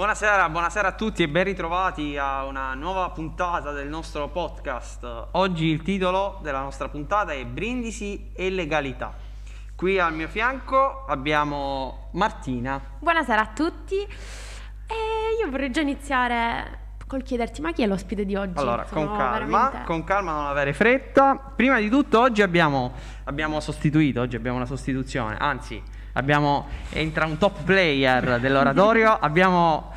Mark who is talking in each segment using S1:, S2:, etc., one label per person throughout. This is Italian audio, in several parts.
S1: Buonasera, buonasera a tutti e ben ritrovati a una nuova puntata del nostro podcast. Oggi il titolo della nostra puntata è Brindisi e legalità. Qui al mio fianco abbiamo Martina.
S2: Buonasera a tutti. E io vorrei già iniziare col chiederti ma chi è l'ospite di oggi?
S1: Allora,
S2: Sono
S1: con calma,
S2: veramente-
S1: con calma, non avere fretta. Prima di tutto oggi abbiamo, abbiamo sostituito, oggi abbiamo una sostituzione, anzi abbiamo, entra un top player dell'oratorio, abbiamo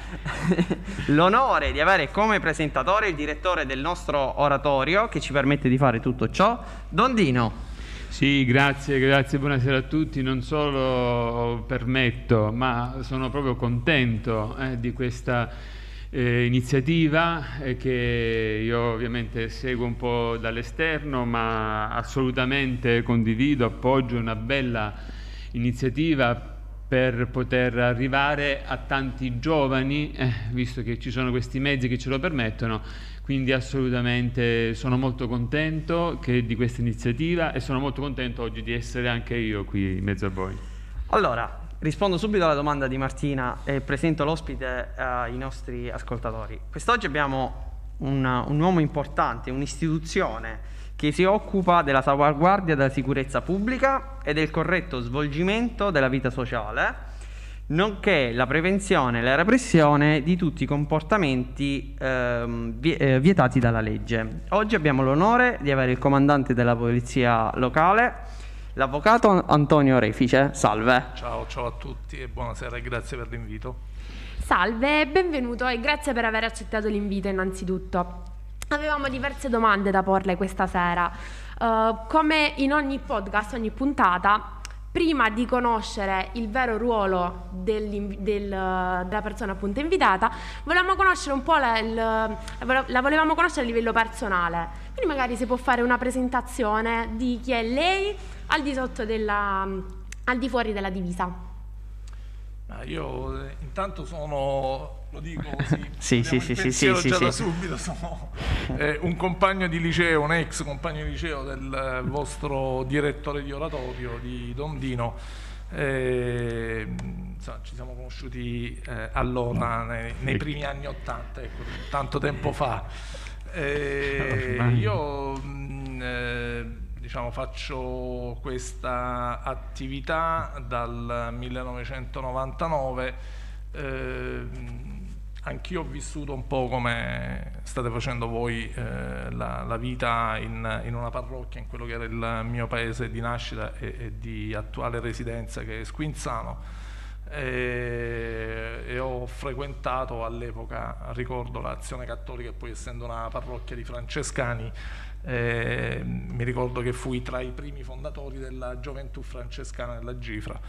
S1: l'onore di avere come presentatore il direttore del nostro oratorio che ci permette di fare tutto ciò, Don Dino.
S3: Sì, grazie, grazie, buonasera a tutti. Non solo permetto, ma sono proprio contento eh, di questa eh, iniziativa eh, che io ovviamente seguo un po' dall'esterno, ma assolutamente condivido, appoggio una bella iniziativa per poter arrivare a tanti giovani, eh, visto che ci sono questi mezzi che ce lo permettono. Quindi assolutamente sono molto contento che- di questa iniziativa e sono molto contento oggi di essere anche io qui in mezzo a voi.
S1: Allora, rispondo subito alla domanda di Martina e presento l'ospite ai nostri ascoltatori. Quest'oggi abbiamo un, un uomo importante, un'istituzione che si occupa della salvaguardia della sicurezza pubblica e del corretto svolgimento della vita sociale, nonché la prevenzione e la repressione di tutti i comportamenti ehm, eh, vietati dalla legge. Oggi abbiamo l'onore di avere il comandante della polizia locale, l'avvocato Antonio Refice. Salve.
S4: Ciao, ciao a tutti e buonasera e grazie per l'invito.
S2: Salve, benvenuto e grazie per aver accettato l'invito innanzitutto. Avevamo diverse domande da porle questa sera. Eh, come in ogni podcast, ogni puntata, prima di conoscere il vero ruolo del- della persona appunto invitata, volevamo conoscere un po' la, il- la volevamo conoscere a livello personale. Quindi magari si può fare una presentazione di chi è lei al di della, al di fuori della divisa.
S4: Io eh, intanto sono, lo dico così,
S1: Sì, sì, sì, sì, sì,
S4: già
S1: sì.
S4: da subito, sono eh, un compagno di liceo, un ex compagno di liceo del eh, vostro direttore di oratorio, di Dondino. Eh, insomma, ci siamo conosciuti eh, allora, nei, nei primi anni Ottanta, ecco, tanto tempo fa. Eh, io mh, eh, diciamo, faccio questa attività dal 1999. eh, anch'io ho vissuto un po' come state facendo voi eh, la, la vita in, in una parrocchia, in quello che era il mio paese di nascita e, e di attuale residenza che è Squinzano. E, e ho frequentato all'epoca, ricordo l'Azione Cattolica poi essendo una parrocchia di francescani, eh, mi ricordo che fui tra i primi fondatori della gioventù francescana della Gifra,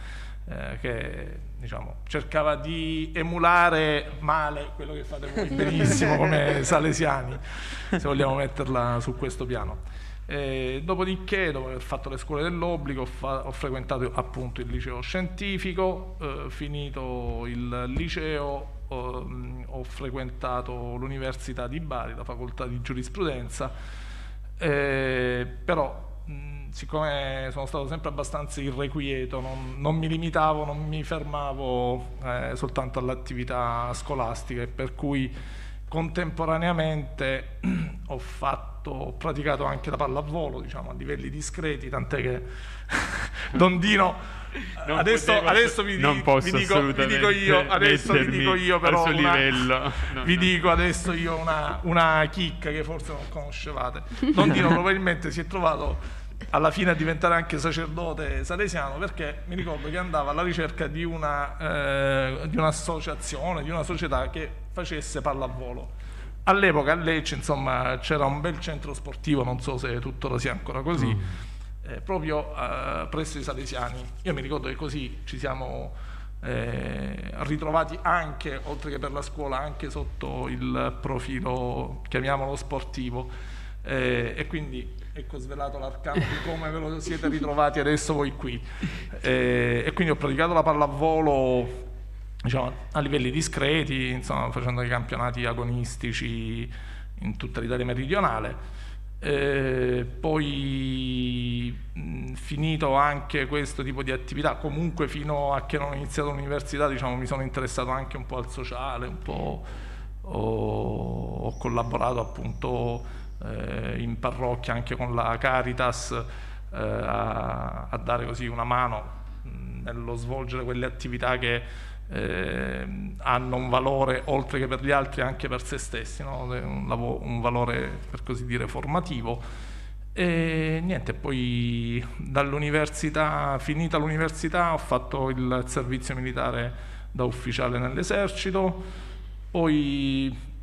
S4: eh, che diciamo, cercava di emulare male quello che fate voi benissimo come salesiani, se vogliamo metterla su questo piano. Eh, dopodiché, dopo aver fatto le scuole dell'obbligo, ho, fa- ho frequentato appunto il liceo scientifico, eh, finito il liceo ehm, ho frequentato l'Università di Bari, la facoltà di giurisprudenza, eh, però mh, siccome sono stato sempre abbastanza irrequieto, non, non mi limitavo, non mi fermavo eh, soltanto all'attività scolastica e per cui contemporaneamente ho fatto, ho praticato anche la pallavolo, diciamo, a livelli discreti, tant'è che Dondino
S3: Non
S4: adesso,
S3: potevo-
S4: adesso vi,
S3: non posso
S4: vi dico, vi dico io, adesso vi dico io però una-
S3: livello. No,
S4: vi
S3: no.
S4: dico adesso io una, una chicca che forse non conoscevate. Dondino probabilmente si è trovato alla fine a diventare anche sacerdote salesiano perché mi ricordo che andava alla ricerca di, una, eh, di un'associazione, di una società che facesse pallavolo. All'epoca a Lecce insomma, c'era un bel centro sportivo, non so se tuttora sia ancora così, eh, proprio eh, presso i salesiani. Io mi ricordo che così ci siamo eh, ritrovati anche, oltre che per la scuola, anche sotto il profilo, chiamiamolo sportivo. Eh, e quindi ecco svelato l'arcano di come ve lo siete ritrovati adesso voi qui. Eh, e quindi ho praticato la pallavolo diciamo, a livelli discreti, insomma, facendo dei campionati agonistici in tutta l'Italia meridionale. Eh, poi mh, finito anche questo tipo di attività, comunque fino a che non ho iniziato l'università diciamo, mi sono interessato anche un po' al sociale, un po' ho, ho collaborato appunto eh, in parrocchia anche con la Caritas eh, a, a, dare così una mano nello svolgere quelle attività che eh, hanno un valore oltre che per gli altri anche per se stessi, no? un, un, valore per così dire formativo. E niente, poi dall'università, finita l'università, ho fatto il servizio militare da ufficiale nell'esercito, poi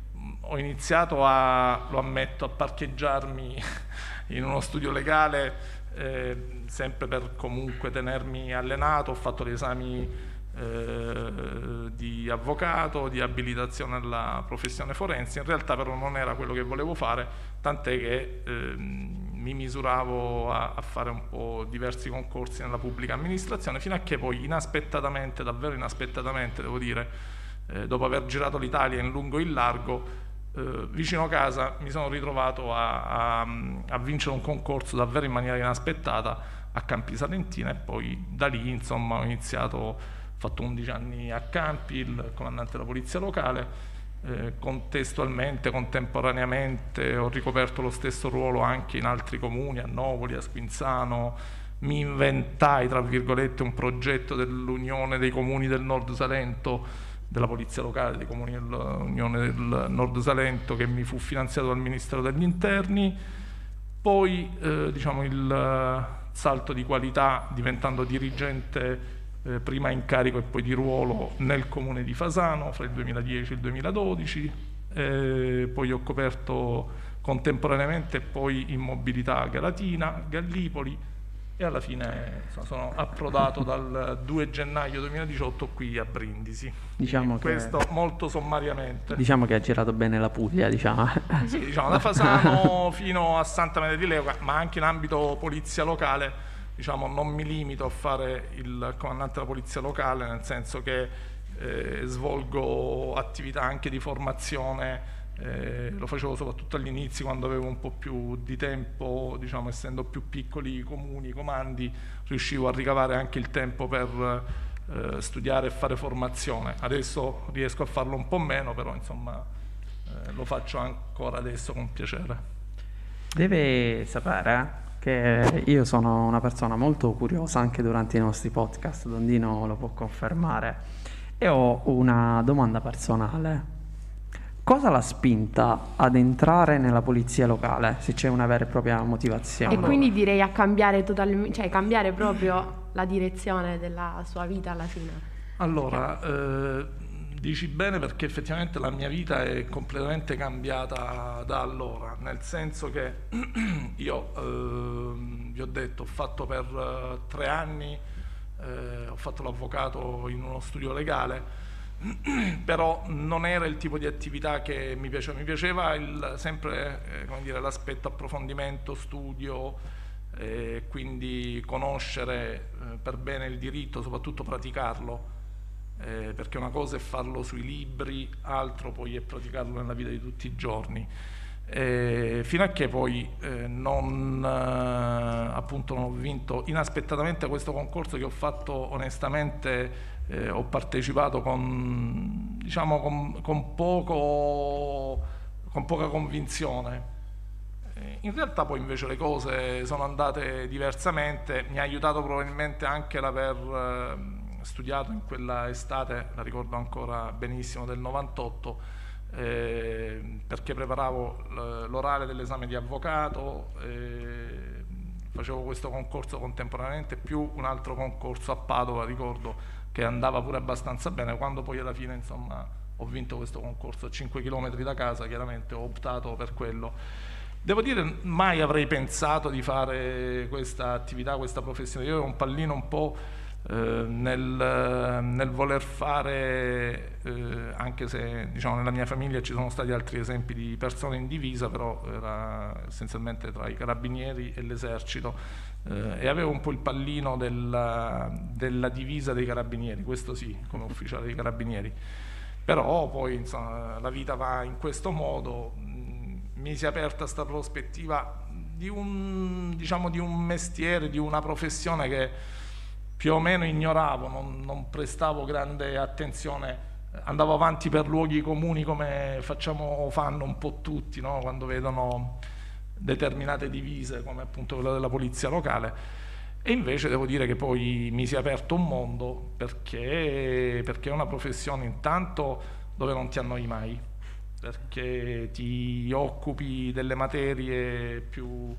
S4: ho iniziato a, lo ammetto, a parcheggiarmi in uno studio legale, eh, sempre per comunque tenermi allenato, ho fatto gli esami eh, di avvocato, di abilitazione alla professione forense, in realtà però non era quello che volevo fare, tant'è che eh, mi misuravo a, a, fare un po' diversi concorsi nella pubblica amministrazione, fino a che poi inaspettatamente, davvero inaspettatamente devo dire, eh, dopo aver girato l'Italia in lungo e in largo, eh, vicino casa mi sono ritrovato a, a, a vincere un concorso davvero in maniera inaspettata a Campi Salentina e poi da lì insomma ho iniziato fatto 11 anni a Campi, il comandante della polizia locale, eh, contestualmente, contemporaneamente ho ricoperto lo stesso ruolo anche in altri comuni, a Novoli, a Squinzano, mi inventai, tra virgolette, un progetto dell'Unione dei Comuni del Nord Salento, della Polizia Locale dei Comuni dell'Unione del Nord Salento, che mi fu finanziato dal Ministero degli Interni, poi eh, diciamo, il salto di qualità diventando dirigente eh, prima in carico e poi di ruolo nel comune di Fasano fra il 2010 e il 2012, eh, poi ho coperto contemporaneamente poi in mobilità Galatina, Gallipoli e alla fine sono approdato dal 2 gennaio 2018 qui a Brindisi.
S1: Diciamo
S4: Questo
S1: che,
S4: molto sommariamente.
S1: Diciamo che ha girato bene la Puglia, diciamo.
S4: Sì, diciamo da Fasano fino a Santa Maria di Leuca, ma anche in ambito polizia locale diciamo, non mi limito a fare il comandante della polizia locale, nel senso che eh, svolgo attività anche di formazione, eh, lo facevo soprattutto agli inizi quando avevo un po' più di tempo, diciamo, essendo più piccoli i comuni, i comandi, riuscivo a ricavare anche il tempo per eh, studiare e fare formazione. Adesso riesco a farlo un po' meno, però insomma eh, lo faccio ancora adesso con piacere.
S1: Deve sapere che io sono una persona molto curiosa anche durante i nostri podcast, Dondino lo può confermare, e ho una domanda personale. Cosa l'ha spinta ad entrare nella polizia locale, se c'è una vera e propria motivazione?
S2: E quindi direi a cambiare totalmente, cioè cambiare proprio la direzione della sua vita alla fine.
S4: Allora, eh, Dici bene perché effettivamente la mia vita è completamente cambiata da allora, nel senso che io eh, vi ho detto, ho fatto per uh, tre anni, eh, ho fatto l'avvocato in uno studio legale, però non era il tipo di attività che mi piaceva, mi piaceva il, sempre eh, l'aspetto approfondimento, studio, eh, quindi conoscere eh, per bene il diritto, soprattutto praticarlo eh, perché una cosa è farlo sui libri, altro poi è praticarlo nella vita di tutti i giorni. Eh, fino a che poi eh, non, eh, appunto non ho vinto inaspettatamente questo concorso che ho fatto onestamente, eh, ho partecipato con, diciamo, con, con, poco, con poca convinzione. Eh, in realtà poi invece le cose sono andate diversamente, mi ha aiutato probabilmente anche l'aver studiato in quella estate, la ricordo ancora benissimo, del 98, eh, perché preparavo l'orale dell'esame di avvocato, eh, facevo questo concorso contemporaneamente più un altro concorso a Padova, ricordo che andava pure abbastanza bene, quando poi alla fine insomma ho vinto questo concorso a 5 km da casa, chiaramente ho optato per quello. Devo dire, mai avrei pensato di fare questa attività, questa professione. Io ero un pallino un po' nel, nel, voler fare, eh, anche se diciamo, nella mia famiglia ci sono stati altri esempi di persone in divisa, però era essenzialmente tra i carabinieri e l'esercito eh, e avevo un po' il pallino della, della, divisa dei carabinieri, questo sì, come ufficiale dei carabinieri. Però poi insomma, la vita va in questo modo, mi si è aperta questa prospettiva di un, diciamo, di un mestiere, di una professione che più o meno ignoravo, non, non prestavo grande attenzione andavo avanti per luoghi comuni come facciamo, fanno un po' tutti no? quando vedono determinate divise come appunto quella della polizia locale e invece devo dire che poi mi si è aperto un mondo perché, perché è una professione intanto dove non ti annoi mai perché ti occupi delle materie più,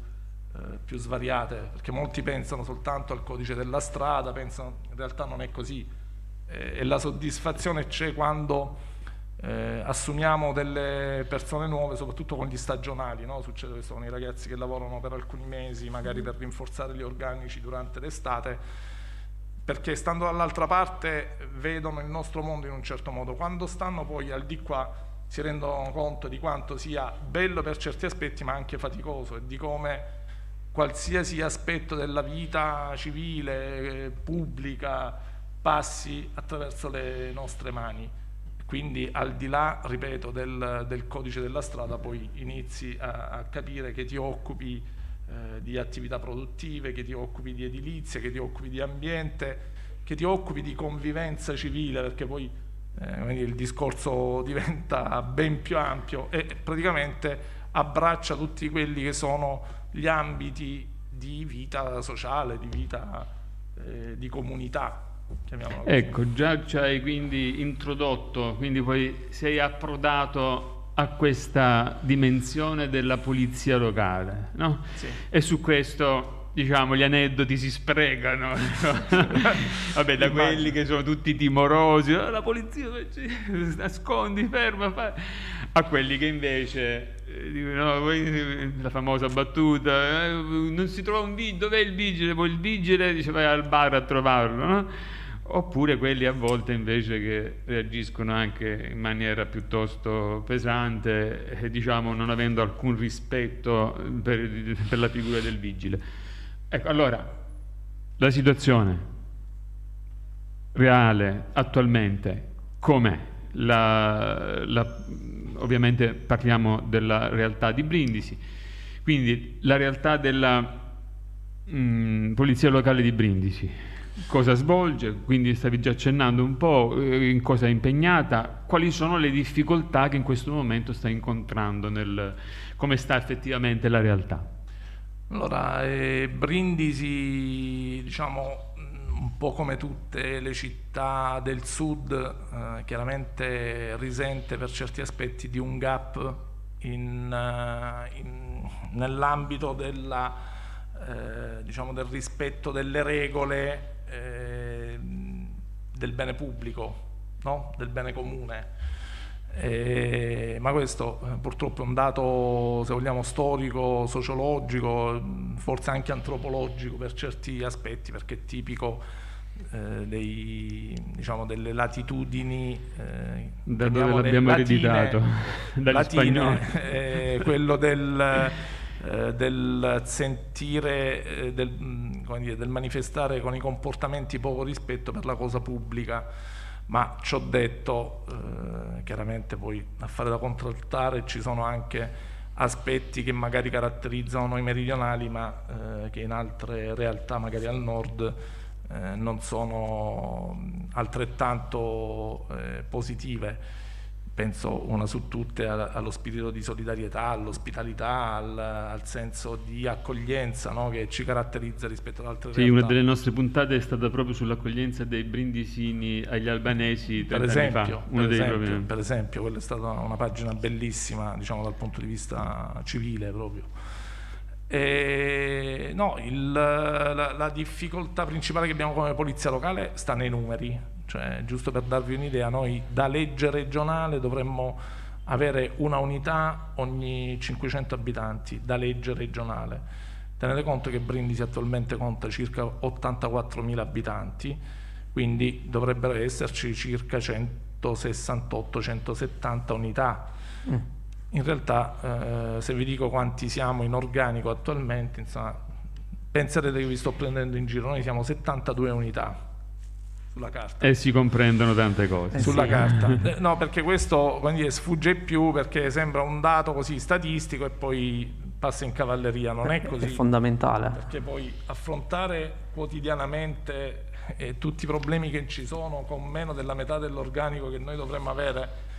S4: eh, più svariate perché molti pensano soltanto al codice della strada pensano in realtà non è così. Eh, e la soddisfazione c'è quando eh, assumiamo delle persone nuove, soprattutto con gli stagionali, no? succede questo con i ragazzi che lavorano per alcuni mesi, magari per rinforzare gli organici durante l'estate, perché stando dall'altra parte vedono il nostro mondo in un certo modo, quando stanno poi al di qua si rendono conto di quanto sia bello per certi aspetti ma anche faticoso e di come qualsiasi aspetto della vita civile, pubblica, passi attraverso le nostre mani. Quindi al di là, ripeto, del, del codice della strada, poi inizi a, a capire che ti occupi eh, di attività produttive, che ti occupi di edilizia, che ti occupi di ambiente, che ti occupi di convivenza civile, perché poi eh, il discorso diventa ben più ampio e praticamente abbraccia tutti quelli che sono gli ambiti di vita sociale, di vita eh, di comunità.
S3: Ecco, già ci hai quindi introdotto, quindi poi sei approdato a questa dimensione della polizia locale, no? Sì. E su questo, diciamo, gli aneddoti si sprecano, vabbè, da quelli che sono tutti timorosi, oh, la polizia nascondi, ferma, fa... a quelli che invece eh, dicono, la famosa battuta, eh, non si trova un vigile, dov'è il vigile? Poi il vigile dice vai al bar a trovarlo, no? oppure quelli a volte invece che reagiscono anche in maniera piuttosto pesante, eh, diciamo non avendo alcun rispetto per, per, la figura del vigile. Ecco, allora, la situazione reale attualmente com'è? La, la, ovviamente parliamo della realtà di Brindisi, quindi la realtà della mh, mm, Polizia Locale di Brindisi. Cosa svolge, quindi stavi già accennando un po' eh, in cosa è impegnata, quali sono le difficoltà che in questo momento sta incontrando, nel, come sta effettivamente la realtà.
S4: Allora, eh, Brindisi, diciamo, un po' come tutte le città del sud, eh, chiaramente risente per certi aspetti di un gap in, nell'ambito eh, diciamo del rispetto delle regole eh, del bene pubblico, no? del bene comune. Eh, ma questo eh, purtroppo è un dato, se vogliamo, storico, sociologico, forse anche antropologico per certi aspetti, perché è tipico eh, dei, diciamo, delle latitudini
S3: eh, da dove l'abbiamo ereditato? Dagli latine, spagnoli.
S4: eh, quello del eh, del sentire, eh, del, mm, dire, del manifestare con i comportamenti poco rispetto per la cosa pubblica ma ciò detto eh, chiaramente poi a fare da contraltare ci sono anche aspetti che magari caratterizzano noi meridionali ma eh, che in altre realtà magari al nord eh, non sono mm, altrettanto eh, positive penso una su tutte allo spirito di solidarietà, all'ospitalità, al, al, senso di accoglienza no? che ci caratterizza rispetto ad altre
S3: sì,
S4: realtà.
S3: Una delle nostre puntate è stata proprio sull'accoglienza dei brindisini agli albanesi
S4: per esempio, per, esempio per, esempio, quella è stata una pagina bellissima diciamo, dal punto di vista civile proprio. E, no, il, la, la difficoltà principale che abbiamo come polizia locale sta nei numeri, cioè, giusto per darvi un'idea, noi da legge regionale dovremmo avere una unità ogni 500 abitanti, da legge regionale. Tenete conto che Brindisi attualmente conta circa 84.000 abitanti, quindi dovrebbero esserci circa 168-170 unità. Mm. In realtà, eh, se vi dico quanti siamo in organico attualmente, insomma, penserete che vi sto prendendo in giro, noi siamo 72 unità sulla carta.
S3: E si comprendono tante cose.
S4: Eh sulla sì. carta. No, perché questo dire, sfugge più perché sembra un dato così statistico e poi passa in cavalleria, non è così.
S1: È fondamentale.
S4: Perché poi affrontare quotidianamente eh, tutti i problemi che ci sono con meno della metà dell'organico che noi dovremmo avere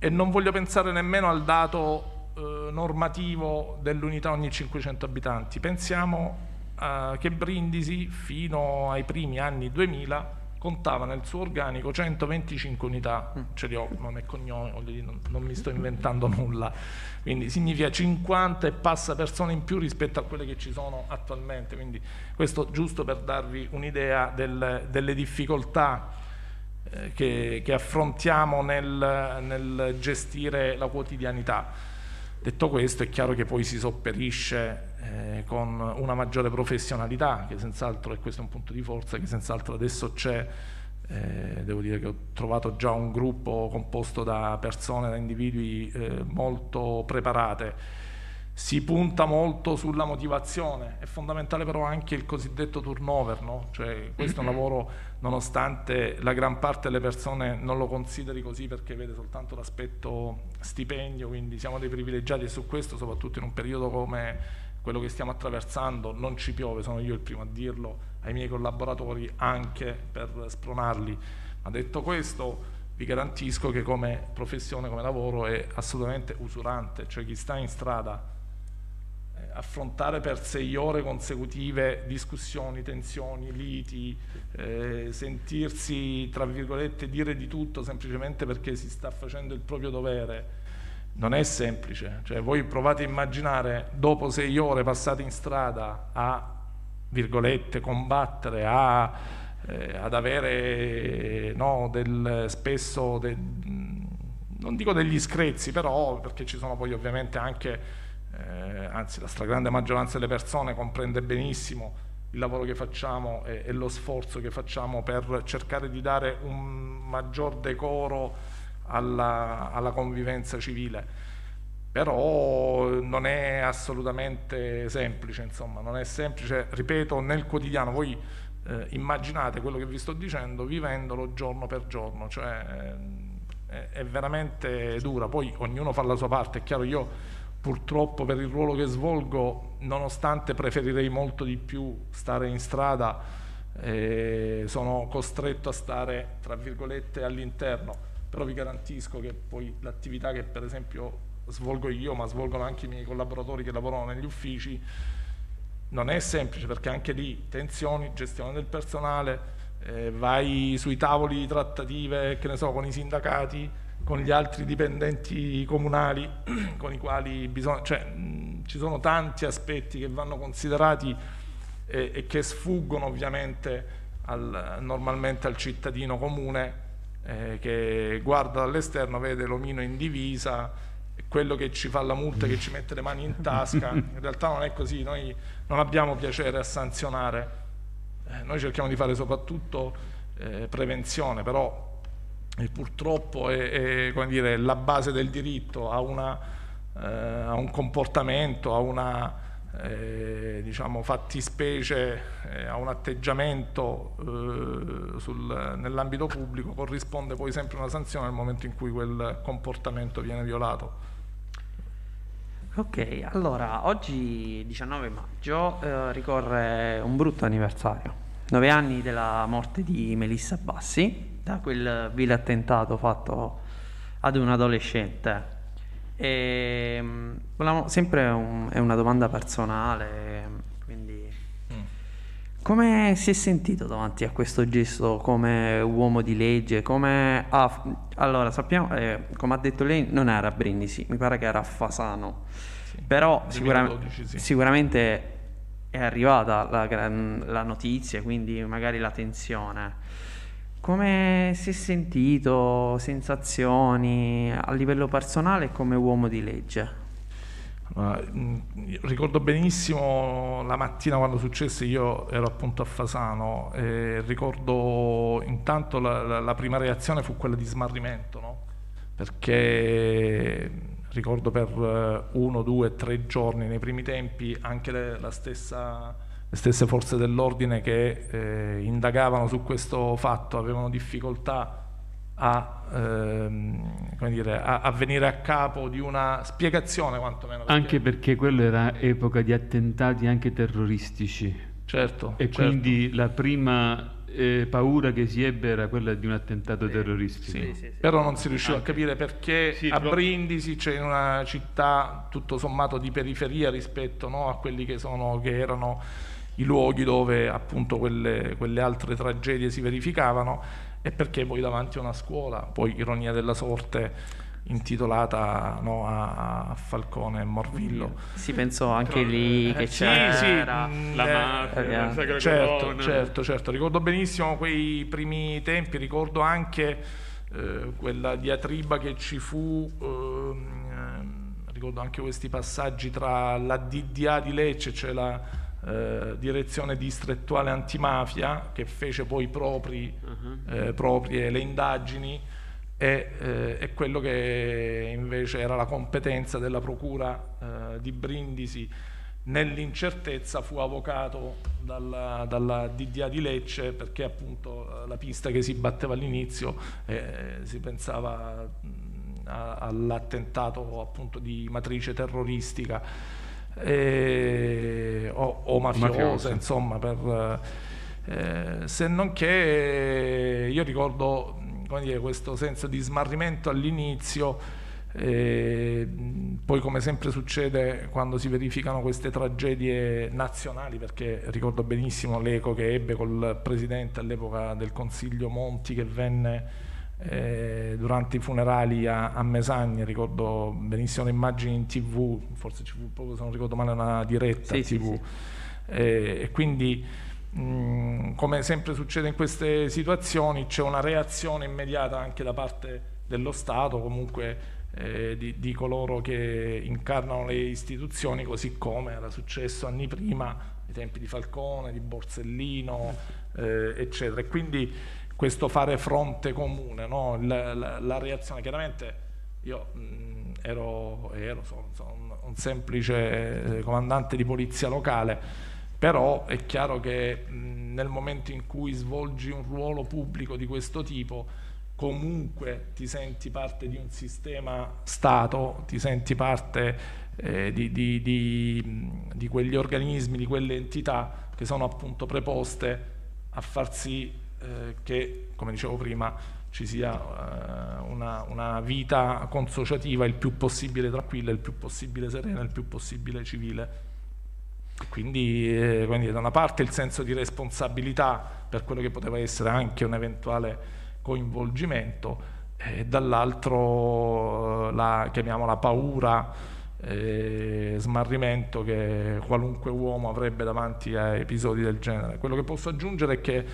S4: e non voglio pensare nemmeno al dato eh, normativo dell'unità ogni 500 abitanti. Pensiamo eh, che Brindisi fino ai primi anni 2000 contava nel suo organico 125 unità, mm. ce li ho, nome e cognome, non, non mi sto inventando nulla, quindi significa 50 e passa persone in più rispetto a quelle che ci sono attualmente, quindi questo giusto per darvi un'idea del, delle difficoltà eh, che, che, affrontiamo nel, nel gestire la quotidianità. Detto questo è chiaro che poi si sopperisce eh, con una maggiore professionalità, che senz'altro, e questo è un punto di forza, che senz'altro adesso c'è, eh, devo dire che ho trovato già un gruppo composto da persone, da individui eh, molto preparate si punta molto sulla motivazione, è fondamentale però anche il cosiddetto turnover, no? cioè, questo è un lavoro nonostante la gran parte delle persone non lo consideri così perché vede soltanto l'aspetto stipendio, quindi siamo dei privilegiati e su questo soprattutto in un periodo come quello che stiamo attraversando non ci piove, sono io il primo a dirlo ai miei collaboratori anche per spronarli, ma detto questo vi garantisco che come professione, come lavoro è assolutamente usurante, cioè chi sta in strada affrontare per sei ore consecutive discussioni, tensioni, liti, eh, sentirsi, tra virgolette, dire di tutto semplicemente perché si sta facendo il proprio dovere, non è semplice. Cioè, voi provate a immaginare, dopo sei ore passate in strada a, virgolette, combattere, a, eh, ad avere no, del, spesso, de, non dico degli screzzi, però perché ci sono poi ovviamente anche eh, anzi la stragrande maggioranza delle persone comprende benissimo il lavoro che facciamo e, e, lo sforzo che facciamo per cercare di dare un maggior decoro alla, alla convivenza civile. Però non è assolutamente semplice, insomma, non è semplice, ripeto, nel quotidiano, voi eh, immaginate quello che vi sto dicendo vivendolo giorno per giorno, cioè eh, è veramente dura, poi ognuno fa la sua parte, è chiaro, io purtroppo per il ruolo che svolgo, nonostante preferirei molto di più stare in strada, eh, sono costretto a stare, tra virgolette, all'interno, però vi garantisco che poi l'attività che per esempio svolgo io, ma svolgono anche i miei collaboratori che lavorano negli uffici, non è semplice perché anche lì tensioni, gestione del personale, eh, vai sui tavoli di trattative, che ne so, con i sindacati, con gli altri dipendenti comunali con i quali bisogna, cioè, mh, ci sono tanti aspetti che vanno considerati e, e che sfuggono ovviamente al, normalmente al cittadino comune eh, che guarda dall'esterno, vede l'omino in divisa, quello che ci fa la multa, che ci mette le mani in tasca, in realtà non è così, noi non abbiamo piacere a sanzionare, eh, noi cerchiamo di fare soprattutto eh, prevenzione, però e purtroppo è, è dire, la base del diritto, ha, una, eh, ha un comportamento, ha una eh, diciamo, fattispecie, eh, ha un atteggiamento eh, nell'ambito pubblico, corrisponde poi sempre una sanzione nel momento in cui quel comportamento viene violato.
S1: Ok, allora oggi 19 maggio eh, ricorre un brutto anniversario, nove anni della morte di Melissa Bassi, da quel vile attentato fatto ad un adolescente. E, ehm, volevamo, sempre un, è una domanda personale, quindi mm. come si è sentito davanti a questo gesto come uomo di legge? Come, ah, allora, sappiamo, eh, come ha detto lei, non era a Brindisi, mi pare che era a Fasano, sì, però sicura, sì. sicuramente è arrivata la, la notizia, quindi magari la tensione. Come si è sentito, sensazioni a livello personale e come uomo di legge?
S4: Ricordo benissimo la mattina quando successe, io ero appunto a Fasano e ricordo intanto la, la, la prima reazione fu quella di smarrimento, no? perché ricordo per uno, due, tre giorni nei primi tempi anche le, la stessa le stesse forze dell'ordine che eh, indagavano su questo fatto avevano difficoltà a, ehm, dire, a, a, venire a capo di una spiegazione quantomeno.
S3: Perché... Anche perché quello era epoca di attentati anche terroristici.
S4: Certo.
S3: E
S4: certo.
S3: quindi la prima eh, paura che si ebbe era quella di un attentato sì, terroristico.
S4: Sì, sì, Però non si riusciva Anche. a capire perché a Brindisi c'è una città tutto sommato di periferia rispetto no, a quelli che, sono, che erano i luoghi dove appunto quelle, quelle altre tragedie si verificavano e perché poi davanti a una scuola, poi ironia della sorte, intitolata no, a, Falcone e Morvillo.
S1: Si pensò anche lì che eh, c'era
S4: sì, sì,
S3: la eh, mafia,
S4: eh, certo, certo, certo, ricordo benissimo quei primi tempi, ricordo anche eh, quella diatriba che ci fu, ehm, ricordo anche questi passaggi tra la DDA di Lecce, cioè la eh, direzione distrettuale antimafia che fece poi propri, uh-huh. eh, proprie le indagini e, eh, e, quello che invece era la competenza della procura eh, di Brindisi nell'incertezza fu avvocato dalla, dalla, DDA di Lecce perché appunto la pista che si batteva all'inizio eh, si pensava all'attentato appunto di matrice terroristica eh, o, o mafiosa, mafiosa, insomma, per, eh, se non che io ricordo dire, questo senso di smarrimento all'inizio, eh, poi come sempre succede quando si verificano queste tragedie nazionali, perché ricordo benissimo l'eco che ebbe col presidente all'epoca del Consiglio Monti che venne eh, durante i funerali a, a, Mesagna, ricordo benissimo le immagini in tv, forse ci fu proprio se non ricordo male una diretta sì, tv, sì, sì. Eh, e quindi mh, come sempre succede in queste situazioni c'è una reazione immediata anche da parte dello Stato, comunque eh, di, di, coloro che incarnano le istituzioni, così come era successo anni prima, ai tempi di Falcone, di Borsellino, eh, eccetera. E quindi questo fare fronte comune, no? la, la, la, reazione. Chiaramente io mh, ero, ero sono, sono un, un, semplice eh, comandante di polizia locale, però è chiaro che mh, nel momento in cui svolgi un ruolo pubblico di questo tipo, comunque ti senti parte di un sistema Stato, ti senti parte eh, di, di, di, di quegli organismi, di quelle entità che sono appunto preposte a far sì eh, che, come dicevo prima, ci sia eh, una, una, vita consociativa il più possibile tranquilla, il più possibile serena, il più possibile civile. Quindi, eh, quindi da una parte il senso di responsabilità per quello che poteva essere anche un eventuale coinvolgimento e dall'altro eh, la, chiamiamola paura, eh, smarrimento che qualunque uomo avrebbe davanti a episodi del genere. Quello che posso aggiungere è che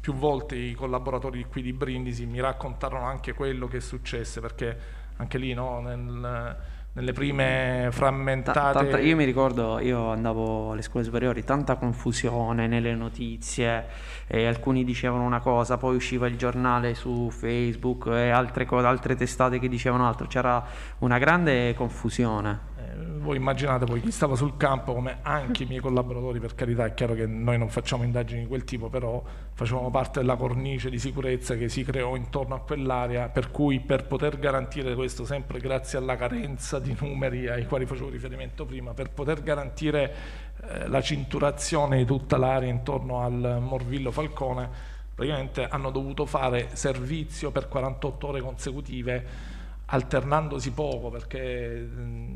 S4: più volte i collaboratori qui di Brindisi mi raccontarono anche quello che successe, perché anche lì no, nel, nelle prime frammentate...
S1: Tanta, io mi ricordo, io andavo alle scuole superiori, tanta confusione nelle notizie, e alcuni dicevano una cosa, poi usciva il giornale su Facebook e altre, altre testate che dicevano altro, c'era una grande confusione.
S4: Voi immaginate poi chi stava sul campo, come anche i miei collaboratori, per carità è chiaro che noi non facciamo indagini di quel tipo, però facevamo parte della cornice di sicurezza che si creò intorno a quell'area, per cui per poter garantire questo, sempre grazie alla carenza di numeri ai quali facevo riferimento prima, per poter garantire eh, la cinturazione di tutta l'area intorno al Morvillo Falcone, praticamente hanno dovuto fare servizio per 48 ore consecutive alternandosi poco perché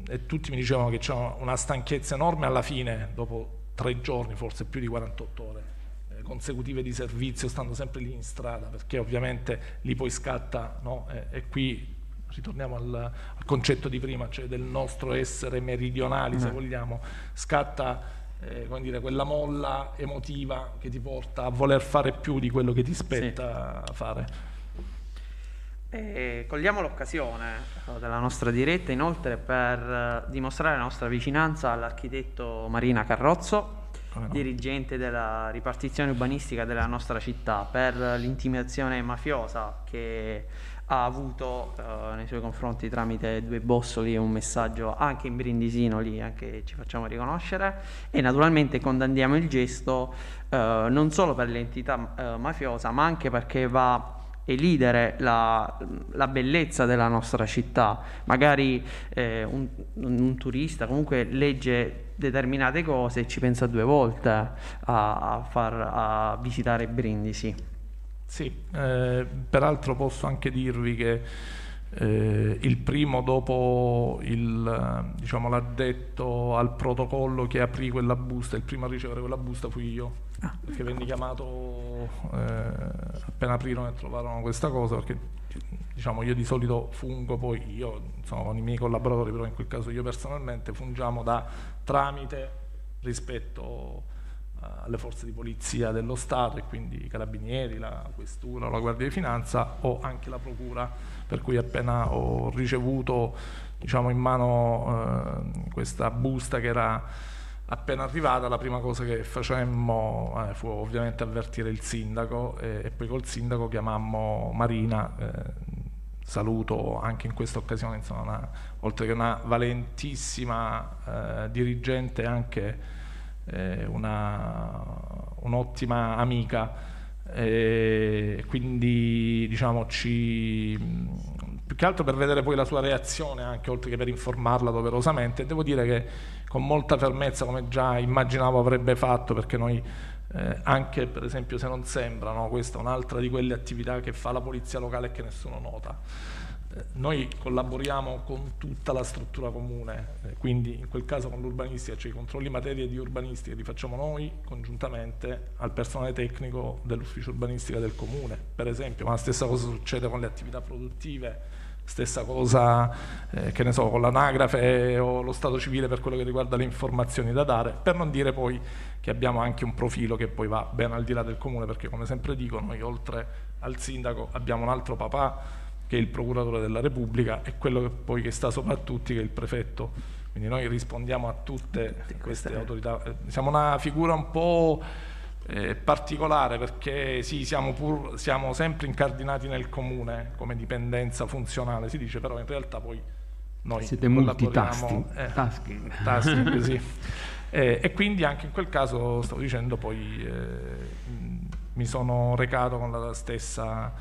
S4: e tutti mi dicevano che c'è una stanchezza enorme alla fine dopo tre giorni forse più di 48 ore eh, consecutive di servizio stando sempre lì in strada perché ovviamente lì poi scatta no? e, e, qui ritorniamo al, al, concetto di prima cioè del nostro essere meridionali se mm. vogliamo scatta eh, come dire, quella molla emotiva che ti porta a voler fare più di quello che ti spetta sì. fare
S1: e cogliamo l'occasione eh, della nostra diretta inoltre per eh, dimostrare la nostra vicinanza all'architetto Marina Carrozzo, no. dirigente della ripartizione urbanistica della nostra città, per l'intimidazione mafiosa che ha avuto eh, nei suoi confronti tramite due bossoli un messaggio anche in brindisino lì, anche ci facciamo riconoscere e naturalmente condanniamo il gesto eh, non solo per l'entità eh, mafiosa ma anche perché va elidere la, la, bellezza della nostra città. Magari eh, un, un, turista comunque legge determinate cose e ci pensa due volte a, a, far, a visitare Brindisi.
S4: Sì, eh, peraltro posso anche dirvi che eh, il primo dopo il, diciamo, l'addetto al protocollo che aprì quella busta, il primo a ricevere quella busta fui io, perché venni chiamato eh, appena aprirono e trovarono questa cosa, perché diciamo, io di solito fungo, poi io insomma, con i miei collaboratori, però in quel caso io personalmente fungiamo da tramite rispetto alle forze di polizia dello Stato e quindi i carabinieri, la questura, la guardia di finanza o anche la procura per cui appena ho ricevuto diciamo, in mano eh, questa busta che era appena arrivata la prima cosa che facemmo eh, fu ovviamente avvertire il sindaco e, e, poi col sindaco chiamammo Marina eh, saluto anche in questa occasione insomma, una, oltre che una valentissima eh, dirigente anche eh, un'ottima amica. E quindi diciamo ci più che altro per vedere poi la sua reazione anche oltre che per informarla doverosamente devo dire che con molta fermezza come già immaginavo avrebbe fatto perché noi eh, anche per esempio se non sembra no, questa è un'altra di quelle attività che fa la polizia locale e che nessuno nota. Noi collaboriamo con tutta la struttura comune, eh, quindi in quel caso con l'urbanistica, cioè i controlli in materia di urbanistica li facciamo noi congiuntamente al personale tecnico dell'ufficio urbanistica del comune, per esempio, ma la stessa cosa succede con le attività produttive, stessa cosa eh, che ne so, con l'anagrafe o lo stato civile per quello che riguarda le informazioni da dare, per non dire poi che abbiamo anche un profilo che poi va ben al di là del comune, perché come sempre dico, noi oltre al sindaco abbiamo un altro papà che è il procuratore della Repubblica e quello che poi che sta sopra tutti che è il prefetto. Quindi noi rispondiamo a tutte queste autorità. Eh, siamo una figura un po' eh, particolare perché sì, siamo, pur, siamo sempre incardinati nel comune come dipendenza funzionale, si dice, però in realtà poi noi
S3: Siete multitasking. Eh,
S4: tasking. tasking sì. eh, e quindi anche in quel caso, stavo dicendo, poi eh, mi sono recato con la stessa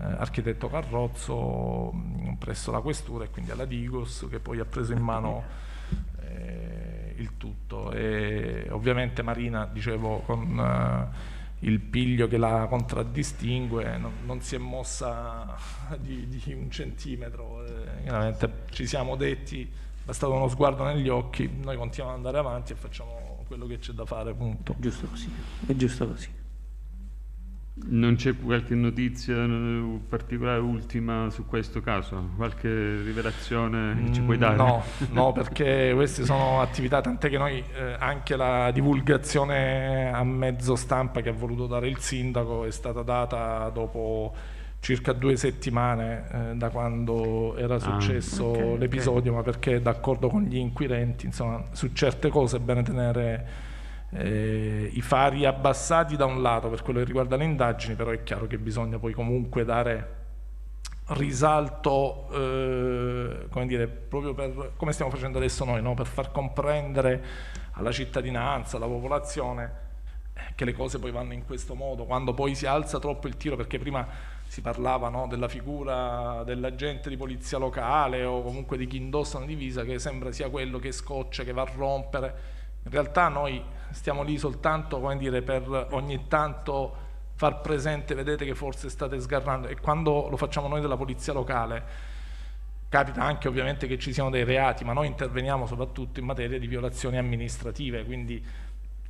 S4: eh, architetto Carrozzo mh, presso la questura e quindi alla Digos che poi ha preso in mano eh, il tutto. E ovviamente Marina dicevo con eh, il piglio che la contraddistingue non, non si è mossa di, di un centimetro. Eh, ci siamo detti bastato uno sguardo negli occhi noi continuiamo ad andare avanti e facciamo quello che c'è da fare punto.
S1: Giusto così è giusto così
S3: non c'è qualche notizia particolare ultima su questo caso? Qualche rivelazione che ci puoi dare?
S4: No, no perché queste sono attività, tant'è che noi eh, anche la divulgazione a mezzo stampa che ha voluto dare il sindaco è stata data dopo circa due settimane eh, da quando era ah, successo ah, okay, l'episodio, okay. ma perché d'accordo con gli inquirenti, insomma, su certe cose è bene tenere eh, i fari abbassati da un lato per quello che riguarda le indagini, però è chiaro che bisogna poi comunque dare risalto, eh, come dire, proprio per come stiamo facendo adesso noi, no? per far comprendere alla cittadinanza, alla popolazione eh, che le cose poi vanno in questo modo, quando poi si alza troppo il tiro, perché prima si parlava no, della figura dell'agente di polizia locale o comunque di chi indossa una divisa che sembra sia quello che scoccia, che va a rompere, in realtà noi stiamo lì soltanto dire, per ogni tanto far presente, vedete che forse state sgarrando e quando lo facciamo noi della polizia locale capita anche ovviamente che ci siano dei reati, ma noi interveniamo soprattutto in materia di violazioni amministrative, quindi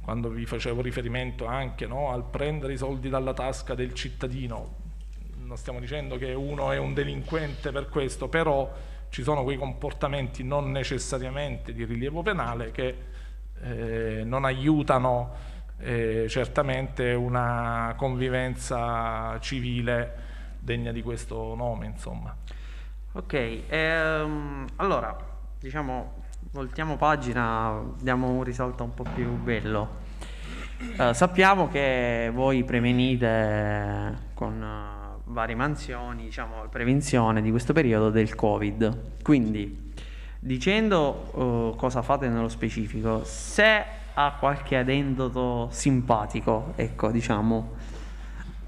S4: quando vi facevo riferimento anche no, al prendere i soldi dalla tasca del cittadino, non stiamo dicendo che uno è un delinquente per questo, però ci sono quei comportamenti non necessariamente di rilievo penale che eh, non aiutano eh, certamente una convivenza civile degna di questo nome. Insomma.
S1: Ok, ehm, allora diciamo voltiamo pagina, diamo un risalto un po' più bello. Eh, sappiamo che voi prevenite con varie mansioni, diciamo, prevenzione di questo periodo del Covid. Quindi, dicendo uh, cosa fate nello specifico, se ha qualche addendolo simpatico, ecco, diciamo,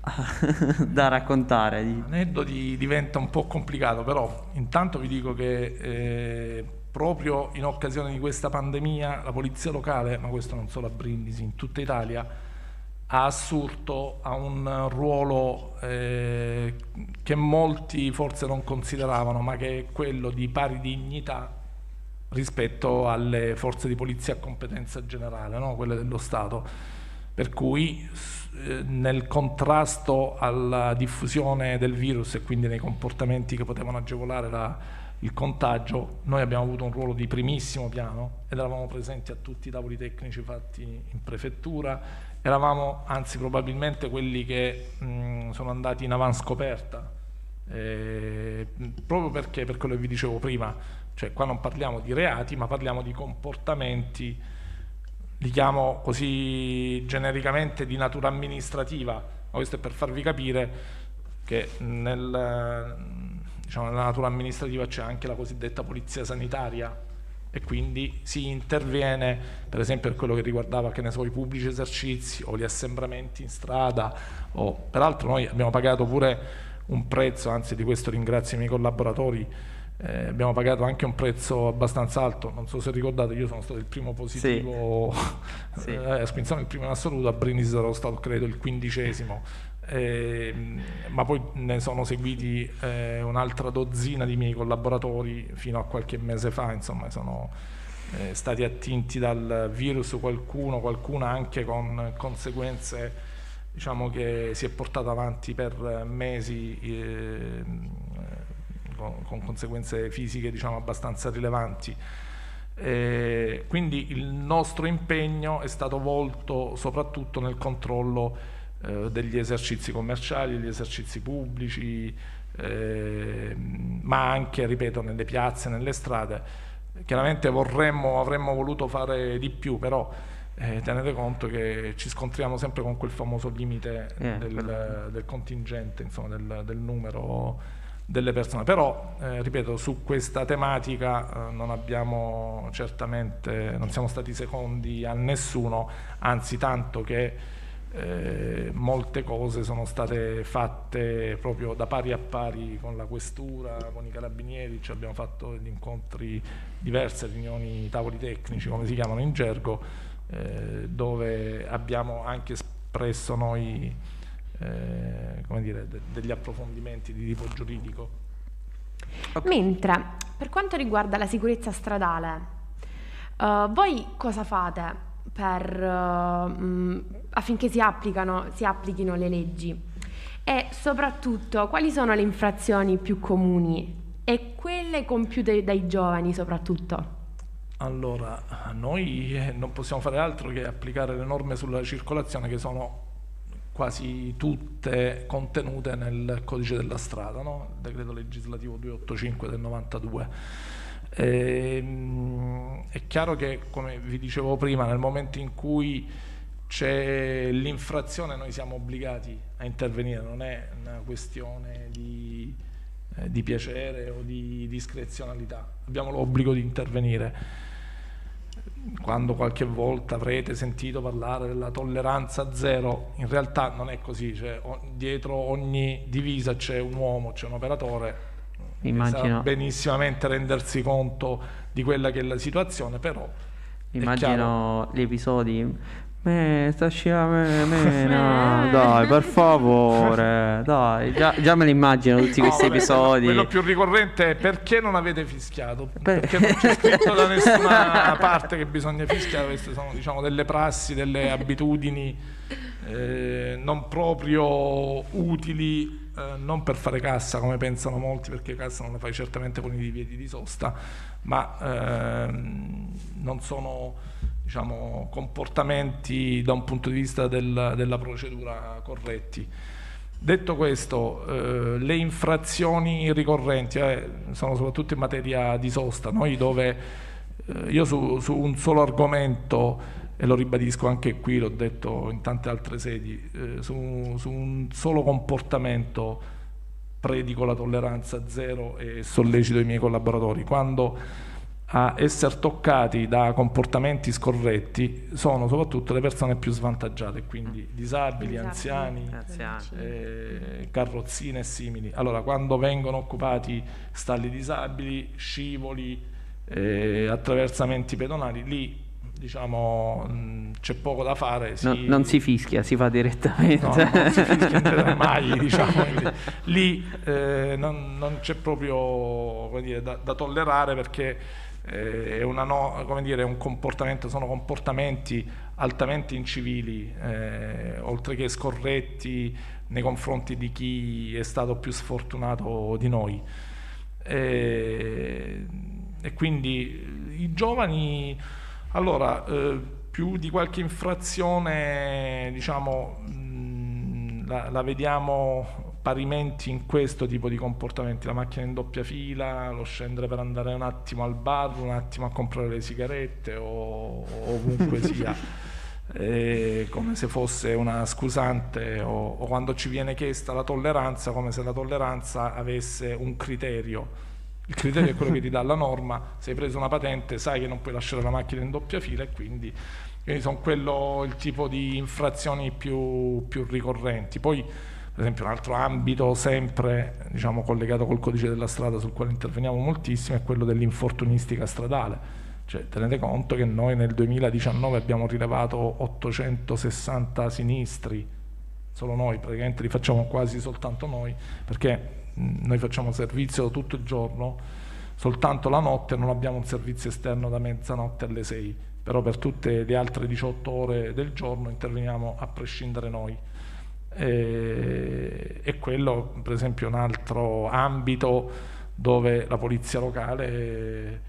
S1: da raccontare.
S4: Aneddoti diventa un po' complicato, però intanto vi dico che eh, proprio in occasione di questa pandemia la polizia locale, ma questo non solo a Brindisi, in tutta Italia, ha assurto a un ruolo eh, che molti forse non consideravano, ma che è quello di pari dignità rispetto alle forze di polizia a competenza generale, no? quelle dello Stato. Per cui eh, nel contrasto alla diffusione del virus e quindi nei comportamenti che potevano agevolare la, il contagio, noi abbiamo avuto un ruolo di primissimo piano ed eravamo presenti a tutti i tavoli tecnici fatti in prefettura, eravamo anzi probabilmente quelli che mh, sono andati in avanscoperta, eh, proprio perché, per quello che vi dicevo prima, cioè qua non parliamo di reati ma parliamo di comportamenti, li chiamo così genericamente di natura amministrativa, ma questo è per farvi capire che nel, diciamo, nella natura amministrativa c'è anche la cosiddetta polizia sanitaria e quindi si interviene per esempio per quello che riguardava che ne so, i pubblici esercizi o gli assembramenti in strada o, peraltro noi abbiamo pagato pure un prezzo, anzi di questo ringrazio i miei collaboratori eh, abbiamo pagato anche un prezzo abbastanza alto, non so se ricordate, io sono stato il primo positivo, sì. sì. eh, Spinzano il primo in assoluto, a Brindisi ero stato credo il quindicesimo, eh, ma poi ne sono seguiti eh, un'altra dozzina di miei collaboratori fino a qualche mese fa, insomma sono eh, stati attinti dal virus qualcuno, qualcuna anche con conseguenze diciamo che si è portato avanti per mesi eh, con, con conseguenze fisiche diciamo, abbastanza rilevanti. Eh, quindi il nostro impegno è stato volto soprattutto nel controllo eh, degli esercizi commerciali, degli esercizi pubblici, eh, ma anche, ripeto, nelle piazze, nelle strade. Chiaramente vorremmo, avremmo voluto fare di più, però eh, tenete conto che ci scontriamo sempre con quel famoso limite eh, del, del, contingente, insomma, del, del numero delle persone. Però, eh, ripeto, su questa tematica eh, non abbiamo certamente, non siamo stati secondi a nessuno, anzi tanto che eh, molte cose sono state fatte proprio da pari a pari con la questura, con i carabinieri, cioè abbiamo fatto degli incontri diverse, riunioni, tavoli tecnici, come si chiamano in gergo, eh, dove abbiamo anche espresso noi eh, come dire, de- degli approfondimenti di tipo giuridico.
S2: Okay. Mentre per quanto riguarda la sicurezza stradale, uh, voi cosa fate per, uh, mh, affinché si, si applichino le leggi? E soprattutto quali sono le infrazioni più comuni e quelle compiute dai giovani soprattutto?
S4: Allora, noi eh, non possiamo fare altro che applicare le norme sulla circolazione che sono quasi tutte contenute nel codice della strada, no? il decreto legislativo 285 del 92. E, ehm, è chiaro che, come vi dicevo prima, nel momento in cui c'è l'infrazione noi siamo obbligati a intervenire, non è una questione di, eh, di piacere o di discrezionalità, abbiamo l'obbligo di intervenire quando qualche volta avrete sentito parlare della tolleranza zero, in realtà non è così, cioè, dietro ogni divisa c'è un uomo, c'è un operatore, Immagino. benissimamente rendersi conto di quella che è la situazione, però...
S1: Immagino gli episodi Sta me, me, no, dai, per favore, dai, già, già me li immagino tutti questi no, episodi.
S4: Quello più ricorrente è perché non avete fischiato? Perché non c'è scritto da nessuna parte che bisogna fischiare, queste sono diciamo delle prassi, delle abitudini eh, non proprio utili, eh, non per fare cassa come pensano molti, perché cassa non la fai certamente con i piedi di sosta, ma ehm, non sono diciamo, comportamenti da un punto di vista del, della procedura corretti. Detto questo, eh, le infrazioni ricorrenti eh, sono soprattutto in materia di sosta, noi dove eh, io su, su, un solo argomento, e lo ribadisco anche qui, l'ho detto in tante altre sedi, eh, su, su, un solo comportamento predico la tolleranza zero e sollecito i miei collaboratori. Quando a essere toccati da comportamenti scorretti sono soprattutto le persone più svantaggiate, quindi disabili, anziani,
S1: Anziani.
S4: eh, carrozzine e simili. Allora, quando vengono occupati stalli disabili, scivoli, eh, attraversamenti pedonali, lì diciamo mh, c'è poco da fare.
S1: No- non si fischia, si fa direttamente.
S4: No, non si fischia mai, diciamo, lì eh, non, non c'è proprio come dire, da, da tollerare perché eh, no- dire, comportamento, sono comportamenti altamente incivili, eh, oltre che scorretti nei confronti di chi è stato più sfortunato di noi. E, e quindi i giovani, allora, eh, più di qualche infrazione, diciamo, mh, la, la vediamo parimenti in questo tipo di comportamenti, la macchina in doppia fila, lo scendere per andare un attimo al bar, un attimo a comprare le sigarette o, ovunque sia, eh, come se fosse una scusante o, o quando ci viene chiesta la tolleranza, come se la tolleranza avesse un criterio. Il criterio è quello che ti dà la norma, se hai preso una patente sai che non puoi lasciare la macchina in doppia fila e quindi, quindi sono quello il tipo di infrazioni più, più ricorrenti. Poi per esempio un altro ambito sempre diciamo, collegato col codice della strada sul quale interveniamo moltissimo è quello dell'infortunistica stradale. Cioè, tenete conto che noi nel 2019 abbiamo rilevato 860 sinistri, solo noi, praticamente li facciamo quasi soltanto noi, perché noi facciamo servizio tutto il giorno, soltanto la notte non abbiamo un servizio esterno da mezzanotte alle 6, però per tutte le altre 18 ore del giorno interveniamo a prescindere noi e, e quello per esempio è un altro ambito dove la polizia locale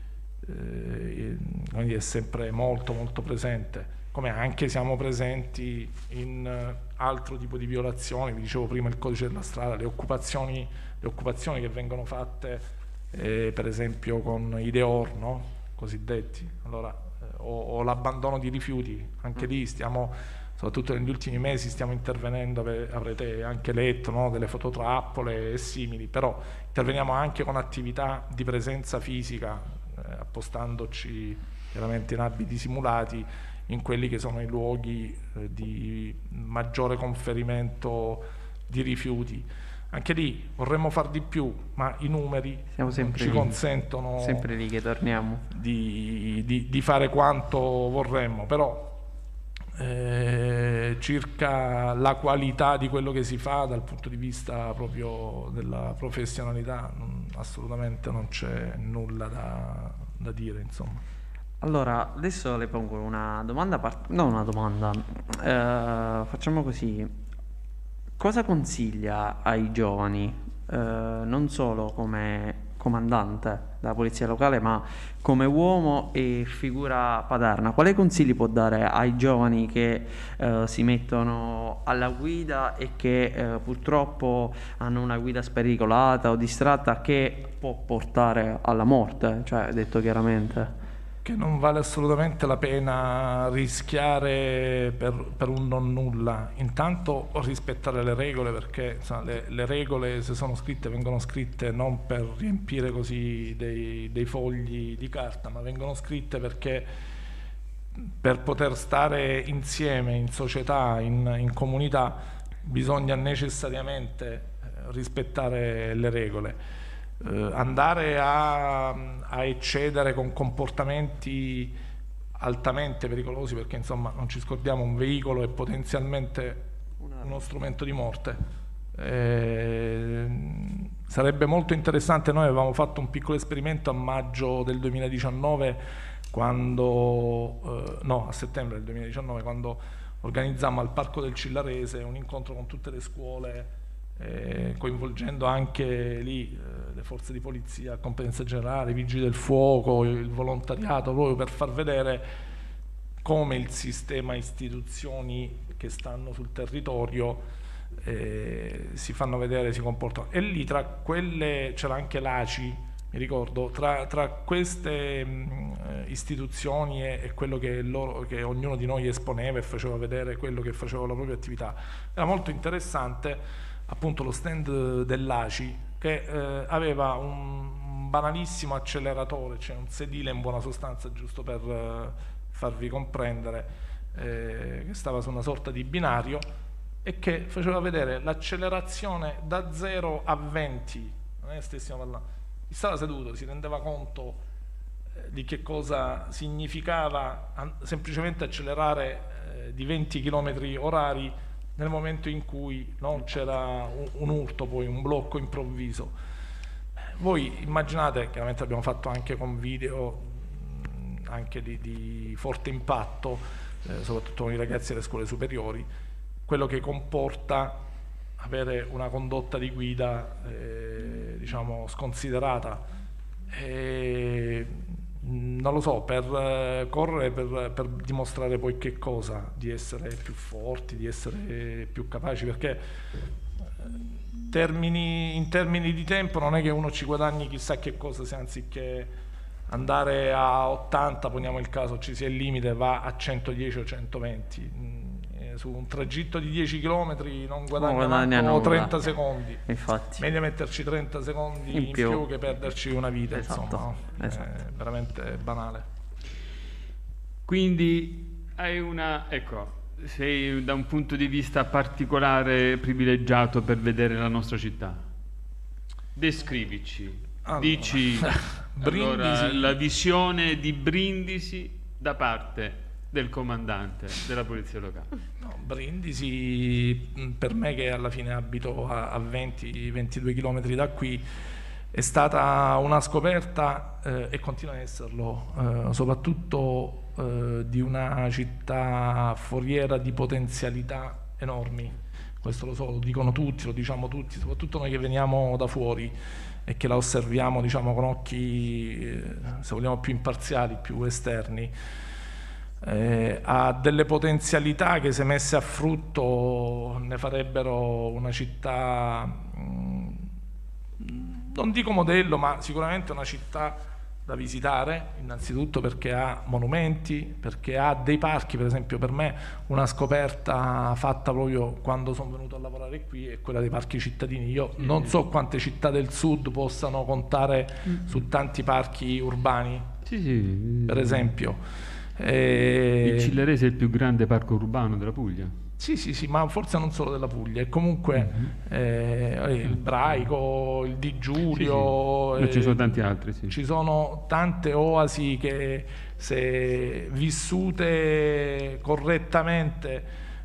S4: eh, è sempre molto molto presente come anche siamo presenti in eh, altro tipo di violazioni, vi dicevo prima il codice della strada, le occupazioni, le occupazioni che vengono fatte eh, per esempio con i deor, no? cosiddetti, allora, eh, o, o l'abbandono di rifiuti, anche lì stiamo soprattutto negli ultimi mesi stiamo intervenendo, avrete anche letto no, delle fototrappole e simili, però interveniamo anche con attività di presenza fisica, eh, appostandoci chiaramente in abiti simulati in quelli che sono i luoghi eh, di maggiore conferimento di rifiuti. Anche lì vorremmo far di più, ma i numeri ci consentono
S1: sempre lì che torniamo.
S4: Di, di, di fare quanto vorremmo, però eh, circa la qualità di quello che si fa dal punto di vista proprio della professionalità non, assolutamente non c'è nulla da, da, dire insomma.
S1: Allora adesso le pongo una domanda part- no una domanda. Eh, facciamo così. Cosa consiglia ai giovani? Eh, non solo come comandante della polizia locale, ma come uomo e figura paterna, quali consigli può dare ai giovani che eh, si mettono alla guida e che eh, purtroppo hanno una guida spericolata o distratta che può portare alla morte, cioè detto chiaramente?
S4: Che non vale assolutamente la pena rischiare per, per, un non nulla. Intanto rispettare le regole perché insomma, le, le, regole se sono scritte vengono scritte non per riempire così dei, dei fogli di carta, ma vengono scritte perché per poter stare insieme in società, in, in comunità, bisogna necessariamente eh, rispettare le regole andare a, a, eccedere con comportamenti altamente pericolosi perché insomma non ci scordiamo un veicolo è potenzialmente uno strumento di morte. Eh, sarebbe molto interessante noi avevamo fatto un piccolo esperimento a maggio del 2019 quando eh, no a settembre del 2019 quando organizzammo al Parco del Cillarese un incontro con tutte le scuole eh, coinvolgendo anche lì eh, le forze di polizia, competenza generale, i vigili del fuoco, il volontariato, proprio per far vedere come il sistema istituzioni che stanno sul territorio eh, si fanno vedere, si comportano. E lì tra quelle c'era anche l'ACI, mi ricordo, tra, tra queste mh, eh, istituzioni e, e quello che, loro, che, ognuno di noi esponeva e faceva vedere quello che faceva la propria attività, era molto interessante appunto lo stand dell'ACI che eh, aveva un banalissimo acceleratore, cioè un sedile in buona sostanza, giusto per eh, farvi comprendere, eh, che stava su una sorta di binario e che faceva vedere l'accelerazione da 0 a 20, non è stessimo parlando, stava seduto, si rendeva conto eh, di che cosa significava semplicemente accelerare eh, di 20 km orari nel momento in cui no, c'era un, un, urto, poi un blocco improvviso. Voi immaginate, chiaramente abbiamo fatto anche con video anche di, di forte impatto, eh, soprattutto con i ragazzi delle scuole superiori, quello che comporta avere una condotta di guida eh, diciamo sconsiderata. E, non lo so, per eh, correre, per, per, dimostrare poi che cosa, di essere più forti, di essere più capaci, perché eh, termini, in termini di tempo non è che uno ci guadagni chissà che cosa, se anziché andare a 80, poniamo il caso, ci sia il limite, va a 110 o 120 su un tragitto di 10 km non guadagna no, 30 secondi.
S1: Infatti.
S4: Meglio metterci 30 secondi in, in più. più. che perderci una vita, esatto. insomma, esatto. è veramente banale.
S3: Quindi hai una, ecco, sei da un punto di vista particolare privilegiato per vedere la nostra città. Descrivici, allora, dici allora, la visione di Brindisi da parte del comandante della polizia locale?
S4: No, Brindisi, per me che alla fine abito a, a 20-22 km da qui, è stata una scoperta eh, e continua a esserlo, eh, soprattutto eh, di una città foriera di potenzialità enormi. Questo lo so, lo dicono tutti, lo diciamo tutti, soprattutto noi che veniamo da fuori e che la osserviamo diciamo, con occhi, eh, se vogliamo, più imparziali, più esterni eh, ha delle potenzialità che se messe a frutto ne farebbero una città, mh, mm, non dico modello, ma sicuramente una città da visitare, innanzitutto perché ha monumenti, perché ha dei parchi, per esempio per me una scoperta fatta proprio quando sono venuto a lavorare qui è quella dei parchi cittadini. Io non so quante città del sud possano contare mm. su tanti parchi urbani, per esempio.
S3: E... Il Cillerese è il più grande parco urbano della Puglia.
S4: Sì, sì, sì, ma forse non solo della Puglia, è comunque mm-hmm. eh, il Braico, il Di Giulio.
S3: Sì, sì. ci sono tanti altri, sì.
S4: Ci sono tante oasi che se vissute correttamente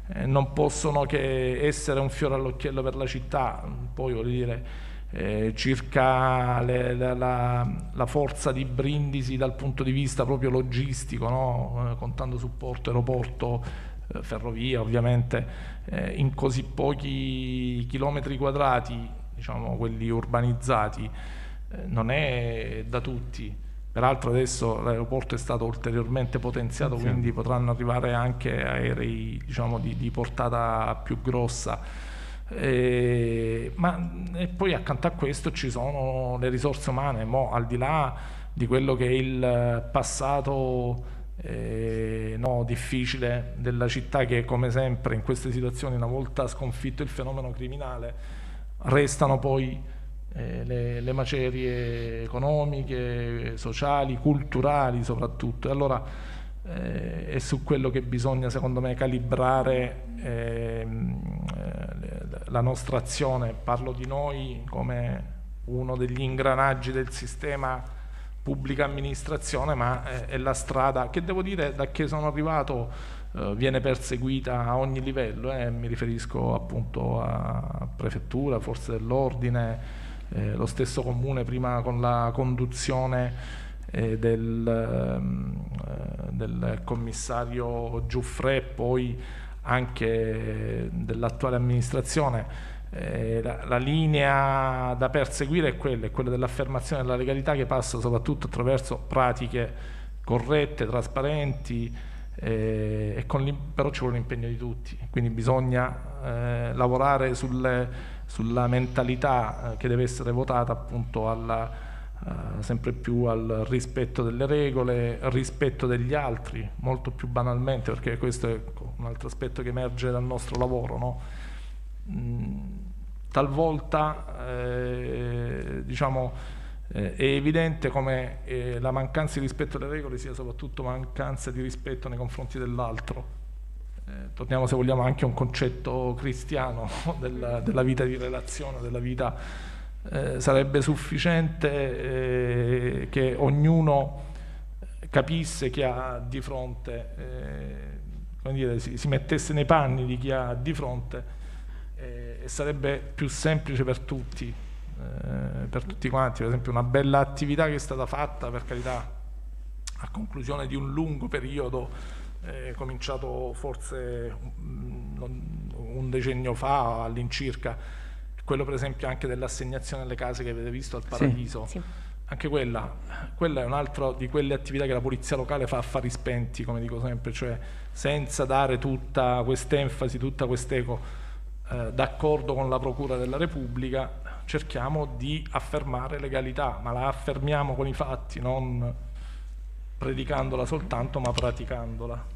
S4: eh, non possono che essere un fiore all'occhiello per la città. Poi voglio dire eh, circa le, la, la, la, forza di Brindisi dal punto di vista proprio logistico, no? eh, contando supporto aeroporto, eh, ferrovia ovviamente, eh, in così pochi chilometri quadrati, diciamo quelli urbanizzati, eh, non è da tutti. Peraltro adesso l'aeroporto è stato ulteriormente potenziato, quindi potranno arrivare anche aerei diciamo, di, di portata più grossa e, ma, e poi accanto a questo ci sono le risorse umane, Mo, al di là di quello che è il passato eh, no, difficile della città che come sempre in queste situazioni una volta sconfitto il fenomeno criminale restano poi eh, le, le, macerie economiche, sociali, culturali soprattutto. E allora eh, è su quello che bisogna secondo me calibrare ehm, eh, la nostra azione, parlo di noi come uno degli ingranaggi del sistema pubblica amministrazione, ma è, è la strada che devo dire da che sono arrivato eh, viene perseguita a ogni livello, eh, mi riferisco appunto a prefettura, forze dell'ordine, eh, lo stesso comune prima con la conduzione eh, del, ehm, eh, del, commissario Giuffre, poi anche dell'attuale amministrazione. Eh, la, la, linea da perseguire è quella, è quella dell'affermazione della legalità che passa soprattutto attraverso pratiche corrette, trasparenti, eh, però ci vuole l'impegno di tutti, quindi bisogna eh, lavorare sulle, sulla mentalità eh, che deve essere votata appunto alla, Uh, sempre più al rispetto delle regole, al rispetto degli altri, molto più banalmente, perché questo è un altro aspetto che emerge dal nostro lavoro. No? Mm, talvolta eh, diciamo, eh, è evidente come eh, la mancanza di rispetto alle regole sia soprattutto mancanza di rispetto nei confronti dell'altro. Eh, torniamo se vogliamo anche a un concetto cristiano della, della vita di relazione, della vita eh, sarebbe sufficiente eh, che ognuno capisse chi ha di fronte, eh, dire, si, si, mettesse nei panni di chi ha di fronte eh, e sarebbe più semplice per tutti, eh, per tutti quanti. Per esempio una bella attività che è stata fatta, per carità, a conclusione di un lungo periodo, eh, cominciato forse un, un decennio fa all'incirca, quello per esempio anche dell'assegnazione alle case che avete visto al Paradiso. Sì, sì. Anche quella, quella è un'altra di quelle attività che la polizia locale fa a fari spenti, come dico sempre, cioè senza dare tutta quest'enfasi, tutta quest'eco eh, d'accordo con la Procura della Repubblica, cerchiamo di affermare legalità, ma la affermiamo con i fatti, non predicandola soltanto, ma praticandola.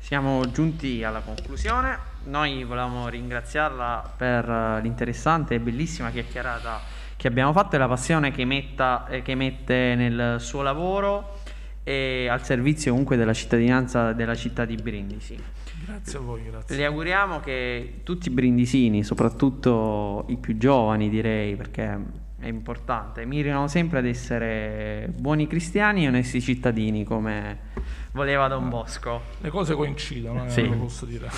S1: Siamo giunti alla conclusione, noi volevamo ringraziarla per eh, l'interessante e bellissima chiacchierata che abbiamo fatto e la passione che, metta, eh, che mette nel suo lavoro e al servizio comunque della cittadinanza della città di Brindisi.
S4: Grazie a voi, grazie.
S1: Le auguriamo che tutti i brindisini, soprattutto i più giovani direi, perché è importante, mirino sempre ad essere buoni cristiani e onesti cittadini come voleva Don Bosco.
S4: Le cose coincidono, eh, sì. lo posso dire.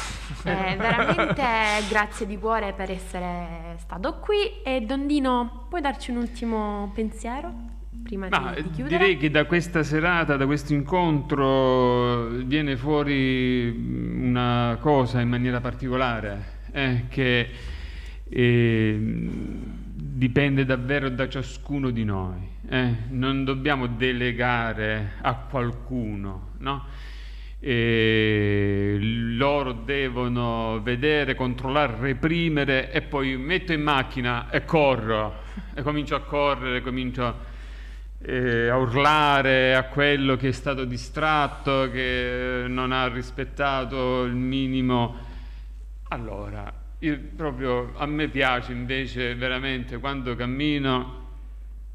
S2: Eh, veramente grazie di cuore per essere stato qui e Don Dino, puoi darci un ultimo pensiero? Prima Ma, di, di chiudere?
S3: Direi che da questa serata, da questo incontro viene fuori una cosa in maniera particolare, eh, che eh, dipende davvero da ciascuno di noi. Eh? Non dobbiamo delegare a qualcuno, no? E loro devono vedere, controllare, reprimere e poi metto in macchina e corro e comincio a correre, comincio eh, a urlare a quello che è stato distratto, che non ha rispettato il minimo. Allora, io proprio a me piace invece veramente quando cammino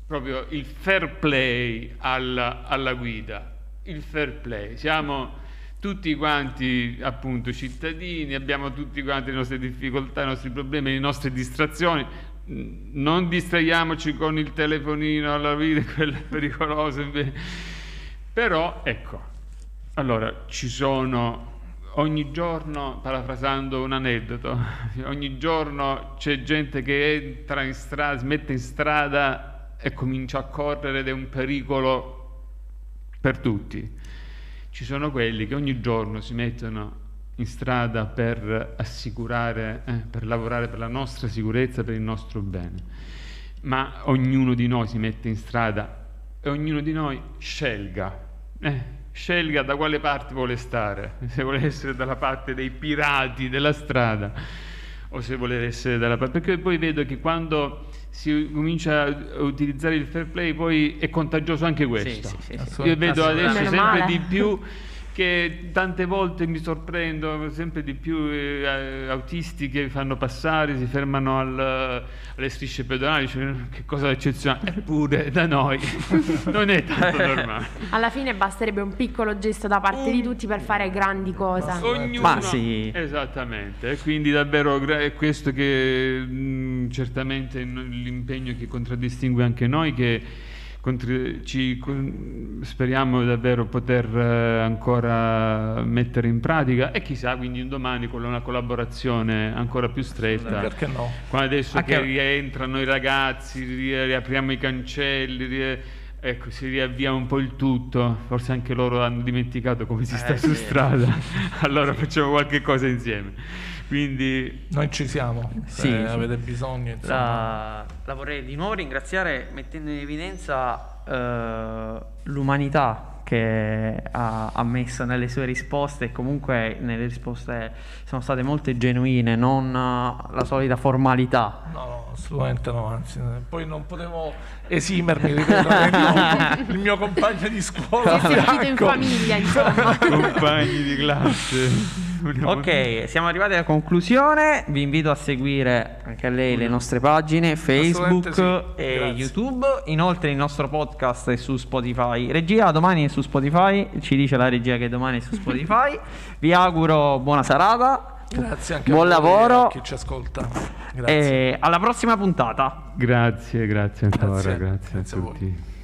S3: proprio il fair play alla, alla guida il fair play. Siamo tutti quanti appunto cittadini, abbiamo tutti quanti le nostre difficoltà, i nostri problemi, le nostre distrazioni. Non distraiamoci con il telefonino alla vita, quello è. Però ecco, allora ci sono ogni giorno, parafrasando un aneddoto, ogni giorno c'è gente che entra in strada, si mette in strada e comincia a correre ed è un pericolo per tutti. Ci sono quelli che ogni giorno si mettono in strada per assicurare, eh, per lavorare per la nostra sicurezza, per il nostro bene. Ma ognuno di noi si mette in strada e ognuno di noi scelga, eh, scelga da quale parte vuole stare, se vuole essere dalla parte dei pirati della strada o se vuole essere dalla parte... Perché poi vedo che quando si comincia a utilizzare il fair play, poi è contagioso anche questo. Sì, sì, sì, Io vedo adesso sempre di più che tante volte mi sorprendo sempre di più eh, autisti che fanno passare, si fermano al, alle strisce pedonali, cioè, che cosa eccezionale, eppure da noi non è tanto normale.
S2: Alla fine basterebbe un piccolo gesto da parte di tutti per fare grandi cose.
S3: Ognuno, Ma sì. Esattamente, e quindi davvero è questo che mh, mm, certamente l'impegno che contraddistingue anche noi, che ci, speriamo davvero poter eh, ancora mettere in pratica e chissà quindi un domani con una collaborazione ancora più stretta.
S4: Perché no?
S3: Adesso Anche... che rientrano i ragazzi, riapriamo i cancelli, ecco, si riavvia un po' il tutto, forse anche loro hanno dimenticato come si eh, sta sì. su strada, allora sì. facciamo qualche cosa insieme. Quindi
S4: noi ci siamo,
S1: sì,
S4: se avete bisogno.
S1: La, la, vorrei di nuovo ringraziare mettendo in evidenza uh, l'umanità che ha, ha, messo nelle sue risposte e comunque nelle risposte sono state molto genuine, non la solita formalità.
S4: No, no, assolutamente no, anzi, poi non potevo esimermi, ripeto, il mio compagno di scuola.
S2: Si è sentito in famiglia, insomma.
S3: Compagni di classe.
S1: Ok, siamo arrivati alla conclusione. Vi invito a seguire anche a lei le nostre pagine Facebook
S4: sì.
S1: e
S4: Grazie.
S1: YouTube. Inoltre il nostro podcast è su Spotify. Regia, domani è su Spotify. Ci dice la regia che domani è su Spotify. Vi auguro buona serata.
S4: Grazie anche
S1: Buon
S4: a voi e
S1: lavoro.
S4: a chi ci ascolta. Grazie.
S1: E alla prossima puntata.
S3: Grazie, grazie ancora,
S4: Grazie.
S3: grazie,
S4: Grazie a
S3: a
S4: voi.
S3: tutti.